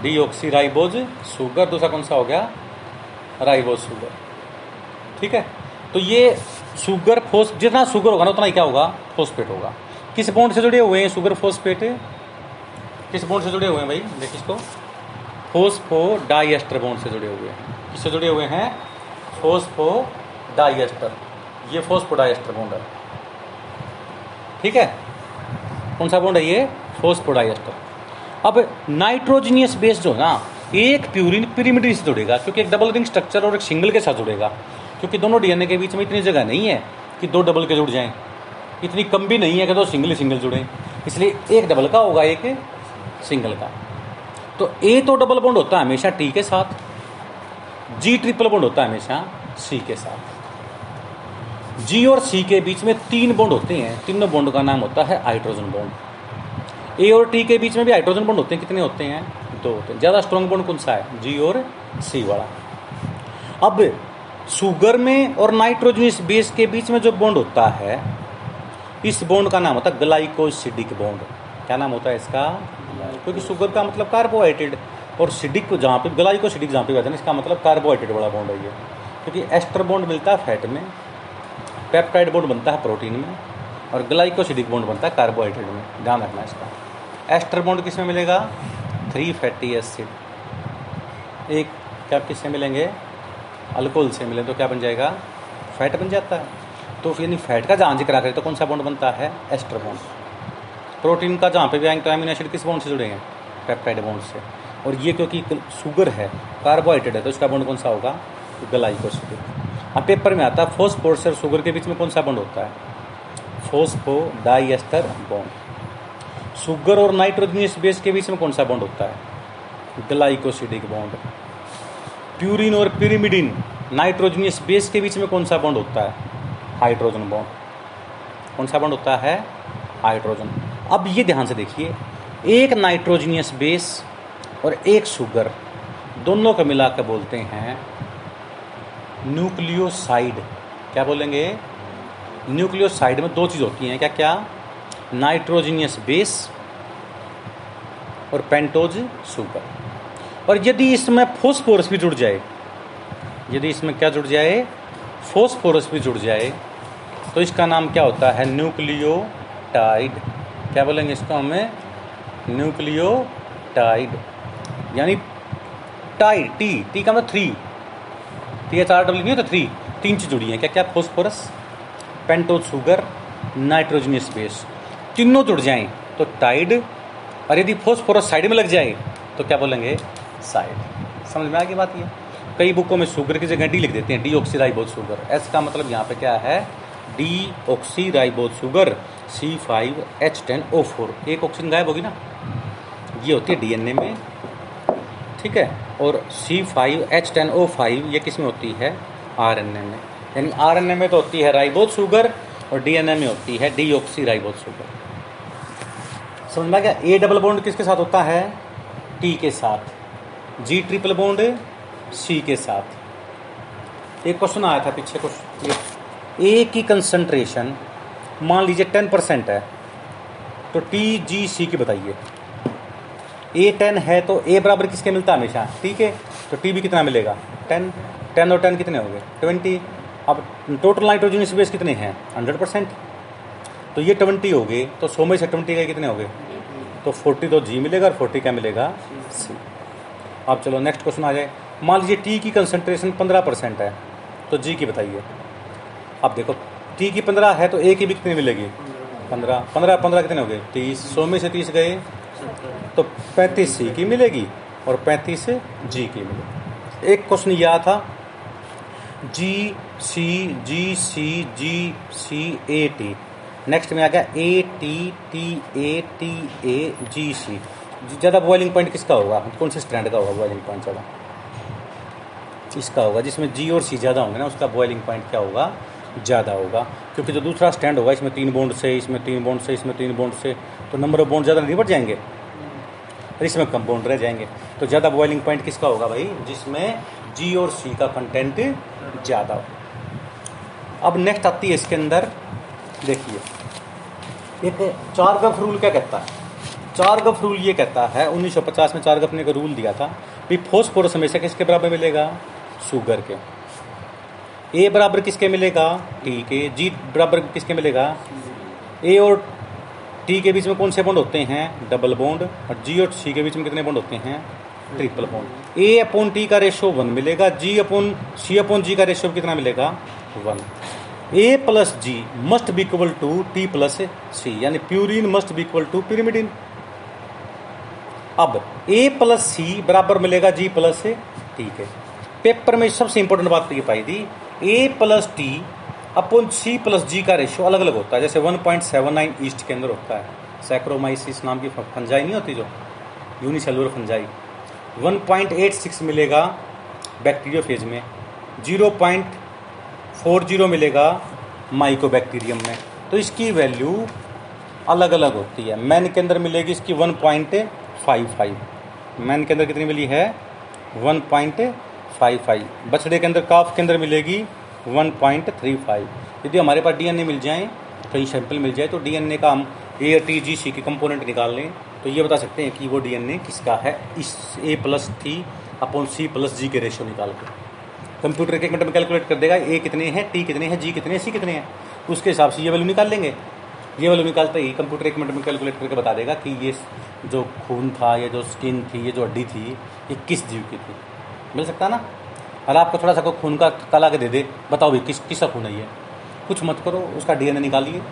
D oxy ribose sugar दूसरा कौन सा हो गया? राइबोज शुगर ठीक है? तो ये शुगर फोस जितना शुगर होगा ना, उतना ही क्या होगा? फोस्फेट होगा. किस बॉन्ड से जुड़े हुए हैं शुगर फोस्फेट किस बॉन्ड से जुड़े हुए हैं भाई? देखिए इसको। फोस्फो डाइएस्टर बॉन्ड से जुड़े हुए हैं। किससे जुड़े हुए हैं? फोस्फो डाइएस्टर ये फोस्फो डाइएस्टर बॉन्ड है। ठीक है? कौन सा बॉन्ड है ये? फोस्फो डाइएस्टर अब नाइट्रोजीनियस बेस जो है ना, एक प्यूरिन पिरीमिडी से जुड़ेगा, क्योंकि एक डबल रिंग स्ट्रक्चर और एक सिंगल के साथ जुड़ेगा, क्योंकि दोनों डीएनए के बीच में इतनी जगह नहीं है कि दो डबल के जुड़ जाएँ। इतनी कम भी नहीं है कि दो सिंगल सिंगल जुड़े। इसलिए एक डबल का होगा एक सिंगल का। तो ए तो डबल बॉन्ड होता है हमेशा टी के साथ जी ट्रिपल बॉन्ड होता है हमेशा सी के साथ। जी और सी के बीच में तीन बॉन्ड होते हैं, तीनों बॉन्ड का नाम होता है हाइड्रोजन बॉन्ड ए और टी के बीच में भी हाइड्रोजन बॉन्ड होते हैं, कितने होते हैं? दो होते हैं। ज़्यादा स्ट्रॉन्ग बॉन्ड कौन सा है? जी और सी वाला। अब शुगर में और नाइट्रोजनस बेस के बीच में जो बॉन्ड होता है, इस बॉन्ड का नाम होता है ग्लाइकोसिडिक बॉन्ड क्या नाम होता है इसका? क्योंकि शुगर का मतलब कार्बोहाइड्रेट और सिडिक को जहाँ पे ग्लाइकोसिडिक जहाँ पे कहते हैं इसका मतलब कार्बोहाइड्रेट वाला बॉन्ड है ये। क्योंकि एस्टर बॉन्ड मिलता है फैट में पेप्टाइड बॉन्ड बनता है प्रोटीन में, और ग्लाइकोसिडिक बॉन्ड बनता है कार्बोहाइड्रेट में। ध्यान रखना इसका। एस्टर बॉन्ड किसमें मिलेगा? थ्री फैटी एसिड एक क्या किससे मिलेंगे? अल्कोहल से मिले तो क्या बन जाएगा? फैट बन जाता है। तो फिर यानी फैट का जहाँ ज़िक्र करें तो कौन सा बॉन्ड बनता है? एस्टर बॉन्ड प्रोटीन का जहाँ पे भी आएँगे तो अमीनो एसिड किस बॉन्ड से जुड़ेंगे पेप्टाइड बॉन्ड से। और ये क्योंकि शुगर है कार्बोहाइड्रेट है तो इसका बॉन्ड कौन सा होगा? ग्लाइकोसिड अब पेपर में आता है फोस्फोरस और शुगर के बीच में कौन सा बॉन्ड होता है? फोस्फो डाइएस्टर बॉन्ड शुगर और नाइट्रोजनियस बेस के बीच में कौन सा बॉन्ड होता है? ग्लाइकोसिडिक बॉन्ड प्यूरिन और पिरीमिडिन नाइट्रोजनियस बेस के बीच में कौन सा बॉन्ड होता है? हाइड्रोजन बॉन्ड कौन सा बॉन्ड होता है? हाइड्रोजन अब ये ध्यान से देखिए, एक नाइट्रोजनियस बेस और एक शुगर, दोनों को मिला कर बोलते हैं न्यूक्लियोसाइड। क्या बोलेंगे? न्यूक्लियोसाइड में दो चीज़ होती हैं, क्या क्या? नाइट्रोजनियस बेस और पेंटोज शुगर। और यदि इसमें फोस्फोरस भी जुड़ जाए, यदि इसमें क्या जुड़ जाए? फोस्फोरस भी जुड़ जाए तो इसका नाम क्या होता है? न्यूक्लियोटाइड। क्या बोलेंगे इसको हमें? न्यूक्लियोटाइड, यानी टाइड टी टी का मतलब three T H R W होता थ्री तीन चीज़ जुड़ी है। क्या क्या? Phosphorus pentose sugar nitrogenous base तीनों जुड़ जाएँ तो टाइड, और यदि फोस्फोरस साइड में लग जाए तो क्या बोलेंगे? साइड समझ में आ गई बात ये? कई बुकों में शुगर की जगह डी लिख देते हैं। D oxy ribose sugar S का मतलब यहाँ पे क्या है? Deoxyribose sugar C five H ten O four एक ऑक्सीजन गायब होगी ना? ये होती है डीएनए में। ठीक है? और C five H ten O five ये किसमें होती है? आरएनए में। यानी आरएनए में तो होती है राइबोज शुगर और डीएनए में होती है डी ऑक्सी राइबोज शुगर समझ में आ गया? ए डबल बॉन्ड किसके साथ होता है? टी के साथ। जी ट्रिपल बॉन्ड सी के साथ। एक क्वेश्चन आया था, पीछे कुछ। ए की कंसंट्रेशन मान लीजिए टेन परसेंट है तो टी जी सी की बताइए। ए टेन है तो ए बराबर किसके मिलता है हमेशा? ठीक है तो टी भी कितना मिलेगा? टेन टेन और टेन कितने हो गए? ट्वेंटी अब टोटल नाइट्रोजन बेस कितने हैं? हंड्रेड परसेंट तो ये ट्वेंटी हो गए तो सौ में से ट्वेंटी के कितने हो गए? तो फोर्टी तो जी मिलेगा और फोर्टी क्या मिलेगा? सी अब चलो नेक्स्ट क्वेश्चन आ जाए। मान लीजिए टी की कंसंट्रेशन पंद्रह परसेंट है तो जी की बताइए। अब देखो टी की पंद्रह है तो ए की भी कितनी मिलेगी। पंद्रह पंद्रह पंद्रह कितने हो गए? तीस। सौ में से तीस गए तो पैंतीस सी की मिलेगी और पैंतीस जी की मिलेगी। एक क्वेश्चन यह था जी सी जी सी जी सी ए टी नेक्स्ट में आ गया A T T A T A G C ज़्यादा बॉइलिंग पॉइंट किसका होगा? कौन से स्टैंड का होगा बॉइलिंग पॉइंट ज़्यादा? इसका होगा, जिसमें जी और सी ज़्यादा होंगे ना, उसका बॉइलिंग पॉइंट क्या होगा? ज़्यादा होगा, क्योंकि जो दूसरा स्टैंड होगा, इसमें तीन बॉन्ड से, इसमें तीन बॉन्ड से, इसमें तीन बॉन्ड से तो नंबर ऑफ़ बॉन्ड ज़्यादा बढ़ जाएँगे। और इसमें कम बॉन्ड रह जाएँगे। तो ज़्यादा बॉइलिंग पॉइंट किसका होगा भाई? जिसमें जी और सी का कंटेंट ज़्यादा हो। अब नेक्स्ट आती है इसके अंदर, देखिए। एक चार गफ रूल क्या कहता है? चार गफ रूल ये कहता है 1950 में चार गफ ने एक रूल दिया था, कि फोस्फोरस हमेशा किसके बराबर मिलेगा? शुगर के। ए बराबर किसके मिलेगा? टी के। जी बराबर किसके मिलेगा? ए और टी के बीच में कौन से बॉन्ड होते हैं? डबल बॉन्ड और जी और सी के बीच में कितने बॉन्ड होते हैं? Triple bond A upon T का रेशो वन मिलेगा। जी अपॉन सी अपॉन जी का रेशो कितना मिलेगा? One A plus G must be equal to T plus C यानी purine must be equal to pyrimidine अब ए प्लस सी बराबर मिलेगा G plus T के। पेपर में सबसे इंपॉर्टेंट बात ये पाई थी A plus T upon C plus G का रेशियो अलग अलग होता है। जैसे 1.79 ईस्ट के अंदर होता है। सैक्रोमाइसिस नाम की फंजाई नहीं होती जो? Unicellular fungi. 1.86 मिलेगा बैक्टीरियो फ़ेज़ में 0.40 मिलेगा माइकोबैक्टीरियम में। तो इसकी वैल्यू अलग अलग होती है। मैन के अंदर मिलेगी इसकी 1.55 मैन के अंदर कितनी मिली है? 1.55 बछड़े के अंदर काफ के अंदर मिलेगी 1.35 यदि हमारे पास डीएनए मिल जाए कहीं सैंपल मिल जाए तो डीएनए का हम ए टी जी सी के कंपोनेंट निकाल लें। तो ये बता सकते हैं कि वो डीएनए किसका है। इस A plus T upon C plus G के रेशियो निकाल के। कंप्यूटर एक मिनट में कैलकुलेट कर देगा ए कितने हैं टी कितने हैं जी कितने हैं सी कितने हैं। उसके हिसाब से ये वैल्यू निकाल लेंगे। ये वैल्यू निकालते ही कंप्यूटर एक मिनट में कैलकुलेट करके बता देगा कि ये जो खून था, या जो स्किन थी, ये जो हड्डी थी, ये किस जीव की थी। मिल सकता ना? और आपको थोड़ा सा कोई खून का कला के दे दे। बताओ भाई किस किसका खून है ये? कुछ मत करो, उसका डीएनए निकालिए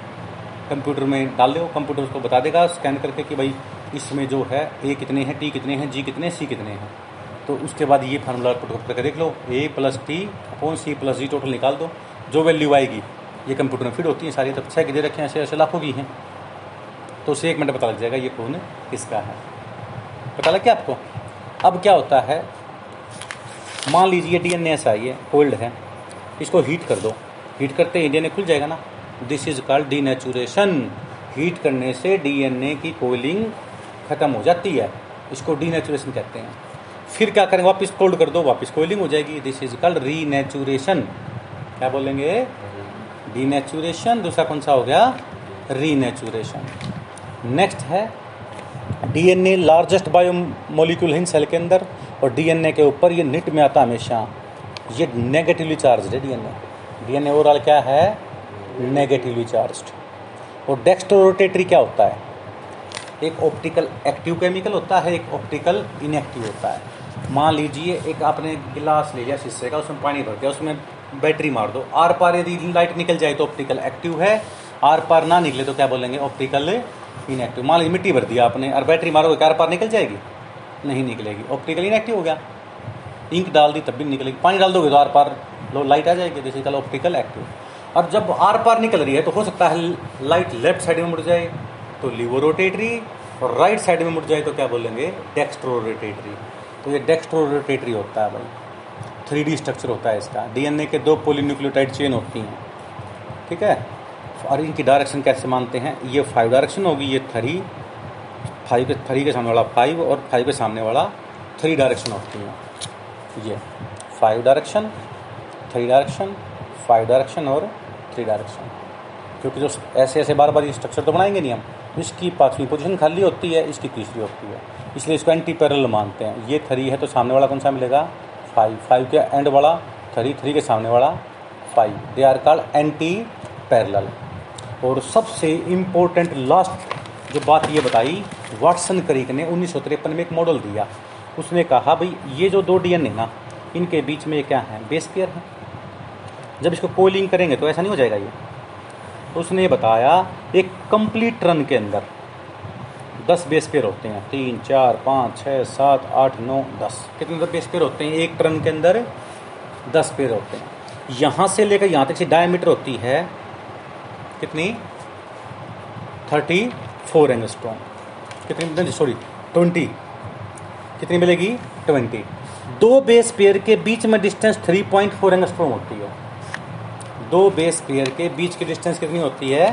कंप्यूटर में डाल दो कंप्यूटर उसको बता देगा, स्कैन करके कि भाई, इसमें जो है, ए कितने हैं, टी कितने हैं, जी कितने, सी कितने हैं। तो उसके बाद ये फार्मूला पुट करके देख लो, A plus T upon C plus G total निकाल दो। जो वैल्यू आएगी, ये कंप्यूटर में फिट होती है, सारी तब छः की दे रखे हैं, ऐसे ऐसे लाखों की हैं। तो उसे एक मिनट पता लग जाएगा, ये खून किसका है? पता लग गया आपको? अब क्या होता है मान लीजिए डी एन ऐसा ये कोल्ड है इसको हीट कर दो। हीट करते ही डीएनए खुल जाएगा ना। This is called denaturation heat करने से डीएनए की कोलिंग खत्म हो जाती है। इसको डीनेचुरेशन कहते हैं। फिर क्या करेंगे? वापस कोल्ड कर दो, वापस कोलिंग हो जाएगी। दिस इज़ कॉल्ड रीनेचुरेशन क्या बोलेंगे? डीनेचुरेशन दूसरा कौन सा हो गया? रीनेचुरेशन नेक्स्ट है डीएनए लार्जेस्ट बायो मोलिक्यूल है सेल के अंदर। और डीएनए के ऊपर ये निट में आता हमेशा। ये नेगेटिवली चार्ज है डीएनए डीएनए ओवरऑल क्या है? नेगेटिवली चार्ज और डेक्स्ट्रोरोटेटरी क्या होता है? एक ऑप्टिकल एक्टिव केमिकल होता है, एक ऑप्टिकल इनएक्टिव होता है। मान लीजिए, एक आपने गिलास ले लिया शीशे का, उसमें पानी भर दिया, उसमें बैटरी मार दो। आर पार यदि लाइट निकल जाए तो ऑप्टिकल एक्टिव है, आर पार ना निकले तो क्या बोलेंगे? ऑप्टिकल इनएक्टिव मान लीजिए मिट्टी भर दिया आपने, और बैटरी मारोगे, आर पार निकल जाएगी? नहीं निकलेगी। ऑप्टिकल इनएक्टिव हो गया। इंक डाल दी, तब भी निकलेगी। पानी डाल दोगे तो आर पार लो लाइट आ जाएगी। जैसे कल ऑप्टिकल एक्टिव और जब आर पार निकल रही है तो हो सकता है लाइट लेफ़्ट साइड में मुड़ जाए तो लिवो रोटेटरी और राइट साइड में मुड़ जाए तो क्या बोलेंगे डेक्स्ट्रो रोटेटरी तो ये डेक्स्ट्रो रोटेटरी होता है भाई। थ्री डी स्ट्रक्चर होता है इसका। डीएनए के दो पोलीन्यूक्लियोटाइड चेन होती हैं। ठीक है? और इनकी डायरेक्शन कैसे मानते हैं? ये फाइव डायरेक्शन होगी, ये थ्री फाइव के थ्री के सामने वाला फाइव और फाइव के सामने वाला थ्री डायरेक्शन होती हैं ये five direction three direction five direction और थ्री डायरेक्शन क्योंकि जो ऐसे ऐसे बार बार ये स्ट्रक्चर तो बनाएँगे नहीं हम। इसकी पाँचवीं पोजीशन खाली होती है, इसकी तीसरी होती है। इसलिए इसको एंटी पैरल मानते हैं। ये थ्री है तो सामने वाला कौन सा मिलेगा? फाइव फाइव के एंड वाला थ्री थ्री के सामने वाला five they are called anti parallel और सबसे इम्पोर्टेंट लास्ट जो बात ये बताई वाटसन क्रिक ने उन्नीस सौ तिरपन में एक मॉडल दिया। उसने कहा, भाई, ये जो दो डी है ना, इनके बीच में क्या है? बेस पेयर है। जब इसको कोलिंग करेंगे तो ऐसा नहीं हो जाएगा ये। तो उसने बताया, एक कंप्लीट रन के अंदर दस बेस पेयर होते हैं। तीन, चार, पाँच छः सात, आठ, नौ, दस। कितने बेस पेयर होते हैं? एक टर्न के अंदर दस पेयर होते हैं। यहाँ से लेकर यहाँ तक डायमीटर होती है कितनी? थर्टी फोर एंगस्ट्रॉम कितनी सॉरी ट्वेंटी कितनी मिलेगी? ट्वेंटी दो बेस पेयर के बीच में distance three point four angstrom होती है। दो बेस पेयर के बीच की डिस्टेंस कितनी होती है?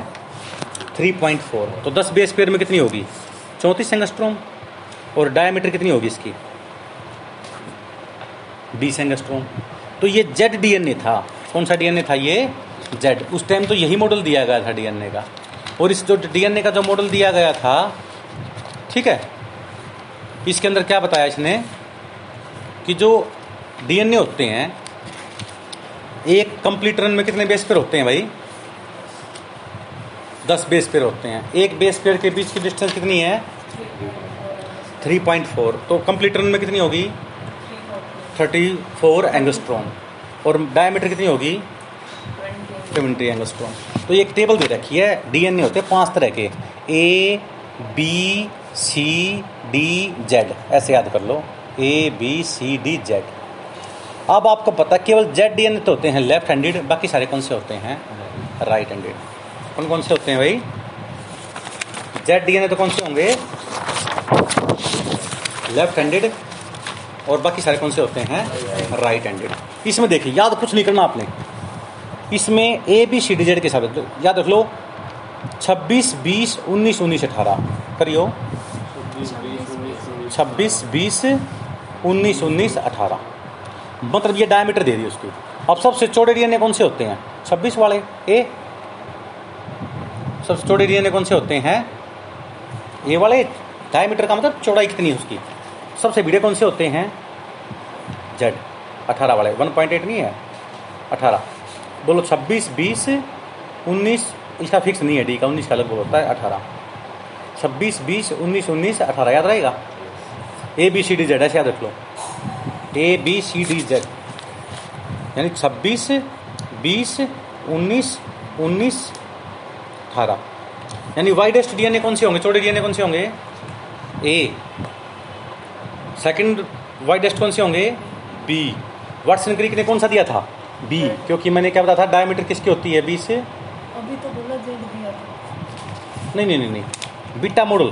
3.4 तो 10 बेस पेयर में कितनी होगी? चौंतीस एंगस्ट्रोम और डायमीटर कितनी होगी इसकी? बीस एंगस्ट्रोम तो ये जेड डीएनए था। कौन सा डीएनए था ये? जेड उस टाइम तो यही मॉडल दिया गया था डीएनए का। और इस जो डीएनए का जो मॉडल दिया गया था ठीक है? इसके अंदर क्या बताया इसने? कि जो डीएनए होते हैं, एक कंप्लीट रन में कितने बेस पेयर होते हैं भाई? दस बेस पेयर होते हैं। एक बेस पेयर के बीच की डिस्टेंस कितनी है? 3.4 तो कंप्लीट रन में कितनी होगी? थर्टी 34 एंगस्ट्रॉम और डायमीटर कितनी होगी? 20 एंगस्ट्रॉम तो एक टेबल दे रखी है। डीएनए होते हैं पाँच तरह के। A B C D Z ऐसे याद कर लो। A B C D Z अब आपको पता, केवल जेड डीएनए तो होते हैं लेफ़्ट हैंडेड बाकी सारे कौन से होते हैं? राइट हैंडेड कौन कौन से होते हैं भाई? जेड डीएनए तो कौन से होंगे? लेफ़्ट हैंडेड और बाकी सारे कौन से होते हैं? राइट हैंडेड इसमें देखिए, याद कुछ नहीं करना आपने। इसमें A B C D Z के साथ, याद रख लो। छब्बीस, बीस, उन्नीस उन्नीस, अठारह। करियो। छब्बीस, बीस, उन्नीस उन्नीस, अठारह। मतलब ये डायमीटर दे दी उसकी अब सबसे चौड़े डीएनए कौन से होते हैं? छब्बीस वाले। ए? सबसे चौड़े डीएनए कौन से होते हैं? ए वाले। डायमीटर का मतलब चौड़ाई कितनी है उसकी? सबसे बड़े कौन से होते हैं? जेड। अठारह वाले। वन पॉइंट एट नहीं है। अठारह। बोलो छब्बीस, बीस, उन्नीस। इसका फिक्स नहीं है डी का। उन्नीस का अलग होता है अठारह। छब्बीस, बीस, उन्नीस उन्नीस, अठारह। याद रहेगा? A B C D Z ऐसे याद रख लो। A B C D Z यानी छब्बीस बीस उन्नीस उन्नीस अठारह। यानी वाइडेस्ट डीएनए कौन से होंगे? चौड़े डीएनए कौन से होंगे? ए सेकंड वाइडेस्ट कौन से होंगे? बी वाटसन क्रिक ने कौन सा दिया था? बी क्योंकि मैंने क्या बताया था? डायमीटर किसकी होती है? बी से? अभी तो बोला जेड दिया था। नहीं नहीं नहीं नहीं। बीटा मॉडल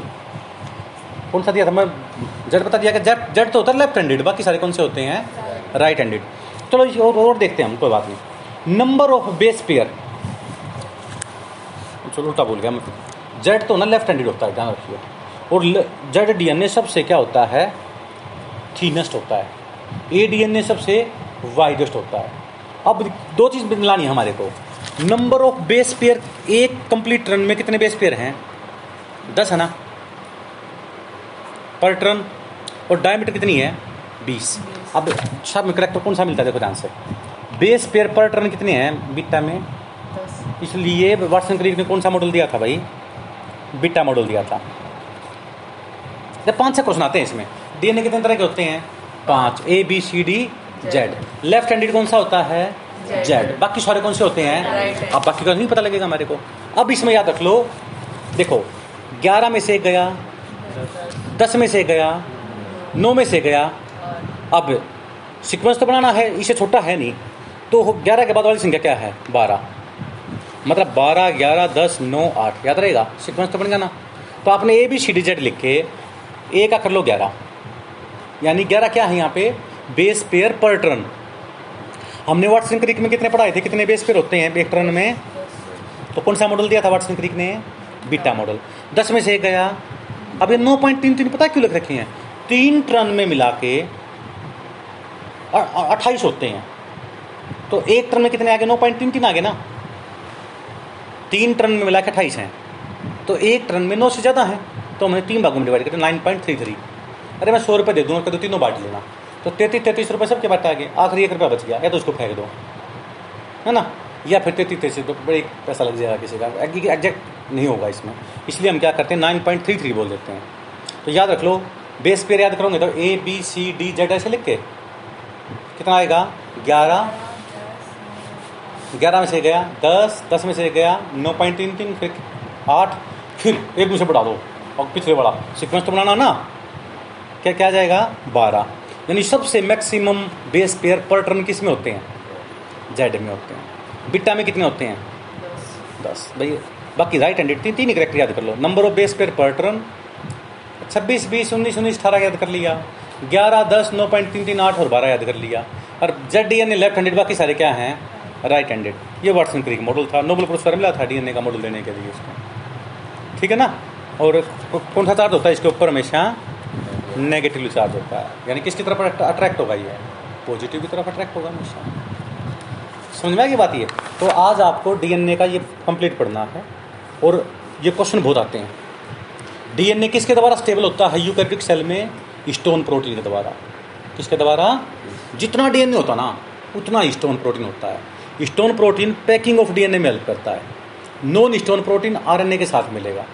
कौन सा दिया था? मैं जेड बता दिया कि जेड जेड तो होता है लेफ़्ट हैंडेड बाकी सारे कौन से होते हैं? राइट हैंडेड चलो और, और देखते हैं हम कोई बात नहीं। नंबर ऑफ़ बेस पेयर चलो उल्टा बोल गया मैं जेड तो ना लेफ़्ट हैंडेड होता है ध्यान रखिए। और जेड डीएनए सबसे क्या होता है? थीनेस्ट होता है। ए डीएनए सबसे वाइडेस्ट होता है। अब दो चीज़ मिलानी है हमारे को। नंबर ऑफ़ बेस पेयर एक कंप्लीट रन में कितने बेस पेयर हैं? दस है ना? पर टर्न और डायमीटर कितनी है? बीस। अब सब में करेक्टर कौन सा मिलता है देखो ध्यान से। बेस पेयर पर टर्न कितने हैं बीटा में? इसलिए वाटसन क्रिक ने कौन सा मॉडल दिया था भाई? बीटा मॉडल दिया था। जब पाँच छह क्वेश्चन आते हैं इसमें। डीएनए कितने तरह के होते हैं? पाँच। A B C D Z left handed कौन सा होता है? जेड बाकी सारे कौन से होते हैं? अब बाकी का नहीं पता लगेगा हमारे को। अब इसमें याद रख लो। देखो ग्यारह में से एक गया। दस में से गया, नौ में से गया। अब सीक्वेंस तो बनाना है, इसे छोटा है नहीं। तो ग्यारह के बाद वाली संख्या क्या है? बारह। मतलब बारह, ग्यारह, दस, नौ, आठ। याद रहेगा? सिक्वेंस तो बन गया ना तो आपने A B C D Z लिख। के ए का कर लो ग्यारह। यानी ग्यारह क्या है यहाँ पे? बेस पेयर पर टर्न हमने वाटसन क्रिक में कितने पढ़ाए थे? कितने बेस पेयर होते हैं एक टर्न में? तो कौन सा मॉडल दिया था वाटसन क्रिक ने? बीटा मॉडल दस में से एक गया। अब ये नौ पॉइंट तीन तीन पता क्यों लिख रखे हैं? तीन टर्न में मिला के अट्ठाईस होते हैं। तो एक टर्न में कितने आ गए? नौ पॉइंट तीन तीन आ गए ना। तीन टर्न में मिला के अट्ठाईस हैं। तो एक टर्न में नौ से ज़्यादा है। तो हमने तीन भागों में डिवाइड किया नाइन पॉइंट थ्री थ्री। अरे मैं सौ रुपये दे दूँगा तो तीनों बांट लेना। तो तैतीस तैतीस रुपये सबके आ गए। आखिरी एक रुपया बच गया, या तो उसको फेंक दो। है ना? या फिर तैतीस तैतीस तो बड़ी पैसा लग जाएगा किसी का। एग्जैक्ट नहीं होगा इसमें। इसलिए हम क्या करते हैं नाइन पॉइंट थ्री थ्री बोल देते हैं। तो याद रख लो बेस पेयर याद करोगे तो A B C D Z ऐसे लिख के कितना आएगा? ग्यारह। ग्यारह में से गया, दस। दस में से गया, नौ पॉइंट तीन तीन, फिर आठ। फिर एक दूसरे बढ़ा दो, और पिछले बढ़ा। सिक्वेंस तो बनाना ना। क्या क्या जाएगा? बारह। यानी सबसे maximum base pair per turn किसमें होते हैं? जेड में होते हैं। बिट्टा में कितने होते हैं? दस। भाई बाकी राइट हैंडेड तीन तीन ही करेक्ट याद कर लो। Number of base pair per turn छब्बीस, बीस, उन्नीस उन्नीस, अठारह याद कर लिया। ग्यारह, दस, नौ पॉइंट तीन तीन आठ और बारह याद कर लिया। और Z D N A left handed बाकी सारे क्या हैं? राइट हैंडेड ये वाटसन क्रिक मॉडल था। नोबल पुरस्कार मिला था डीएनए का मॉडल देने के लिए उसको। ठीक है ना? और कौन सा चार्ज होता है? इसके ऊपर हमेशा नेगेटिवली चार्ज होता है। यानी किसकी तरफ़ अट्रैक्ट होगा ये? पॉजिटिव की तरफ़ अट्रैक्ट होगा हमेशा। समझ में आ गई बात ये? तो आज आपको डीएनए का ये कंप्लीट पढ़ना है। और ये क्वेश्चन बहुत आते हैं। डीएनए किसके द्वारा स्टेबल होता है? यूकैरियोटिक सेल में स्टोन प्रोटीन के द्वारा। किसके द्वारा? जितना डीएनए होता ना, उतना स्टोन प्रोटीन होता है। Stone protein packing of DNA में हेल्प करता है। नॉन स्टोन प्रोटीन आरएनए के साथ मिलेगा।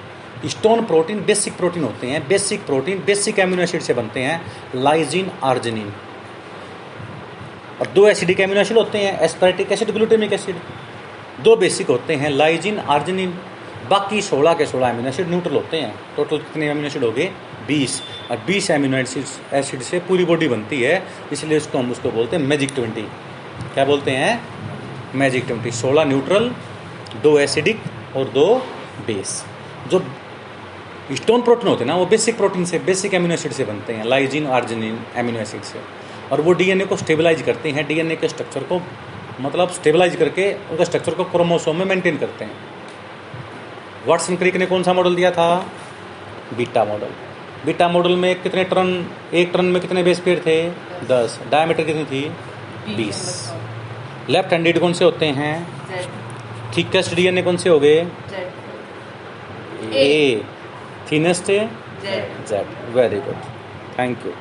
स्टोन प्रोटीन बेसिक प्रोटीन होते हैं। Basic protein basic amino acid से बनते हैं। लाइजिन आर्जिनिन और दो एसिडिक एम्यूनो एसिड होते हैं। एस्पेरेटिक एसिड ग्लूटेमिक एसिड दो बेसिक होते हैं। लाइजिन आर्जिनिन बाकी सोलह के सोलह एमिनो एसिड न्यूट्रल होते हैं। टोटल कितने एमिनो एसिड हो गए? बीस। और बीस एमिनो एसिड से पूरी बॉडी बनती है, इसलिए उसको हम उसको बोलते हैं मैजिक ट्वेंटी क्या बोलते हैं? मैजिक ट्वेंटी सोलह न्यूट्रल दो एसिडिक और दो बेस जो स्टोन प्रोटीन होते हैं ना, वो बेसिक प्रोटीन से बेसिक एमिनो एसिड से बनते हैं लाइजिन आर्जिनिन एमिनो एसिड से। और वो डीएनए को स्टेबलाइज करते हैं डीएनए के स्ट्रक्चर को मतलब स्टेबलाइज करके उसका स्ट्रक्चर को क्रोमोसोम में मेंटेन करते हैं। वाटसन क्रिक ने कौन सा मॉडल दिया था? बीटा मॉडल बीटा मॉडल में कितने टर्न एक टर्न में कितने बेस पेयर थे? दस. डायमीटर कितनी थी? बीस. लेफ़्ट हैंडेड कौन से होते हैं? थिकेस्ट डीएनए कौन से हो गए? A thinnest Z very good thank you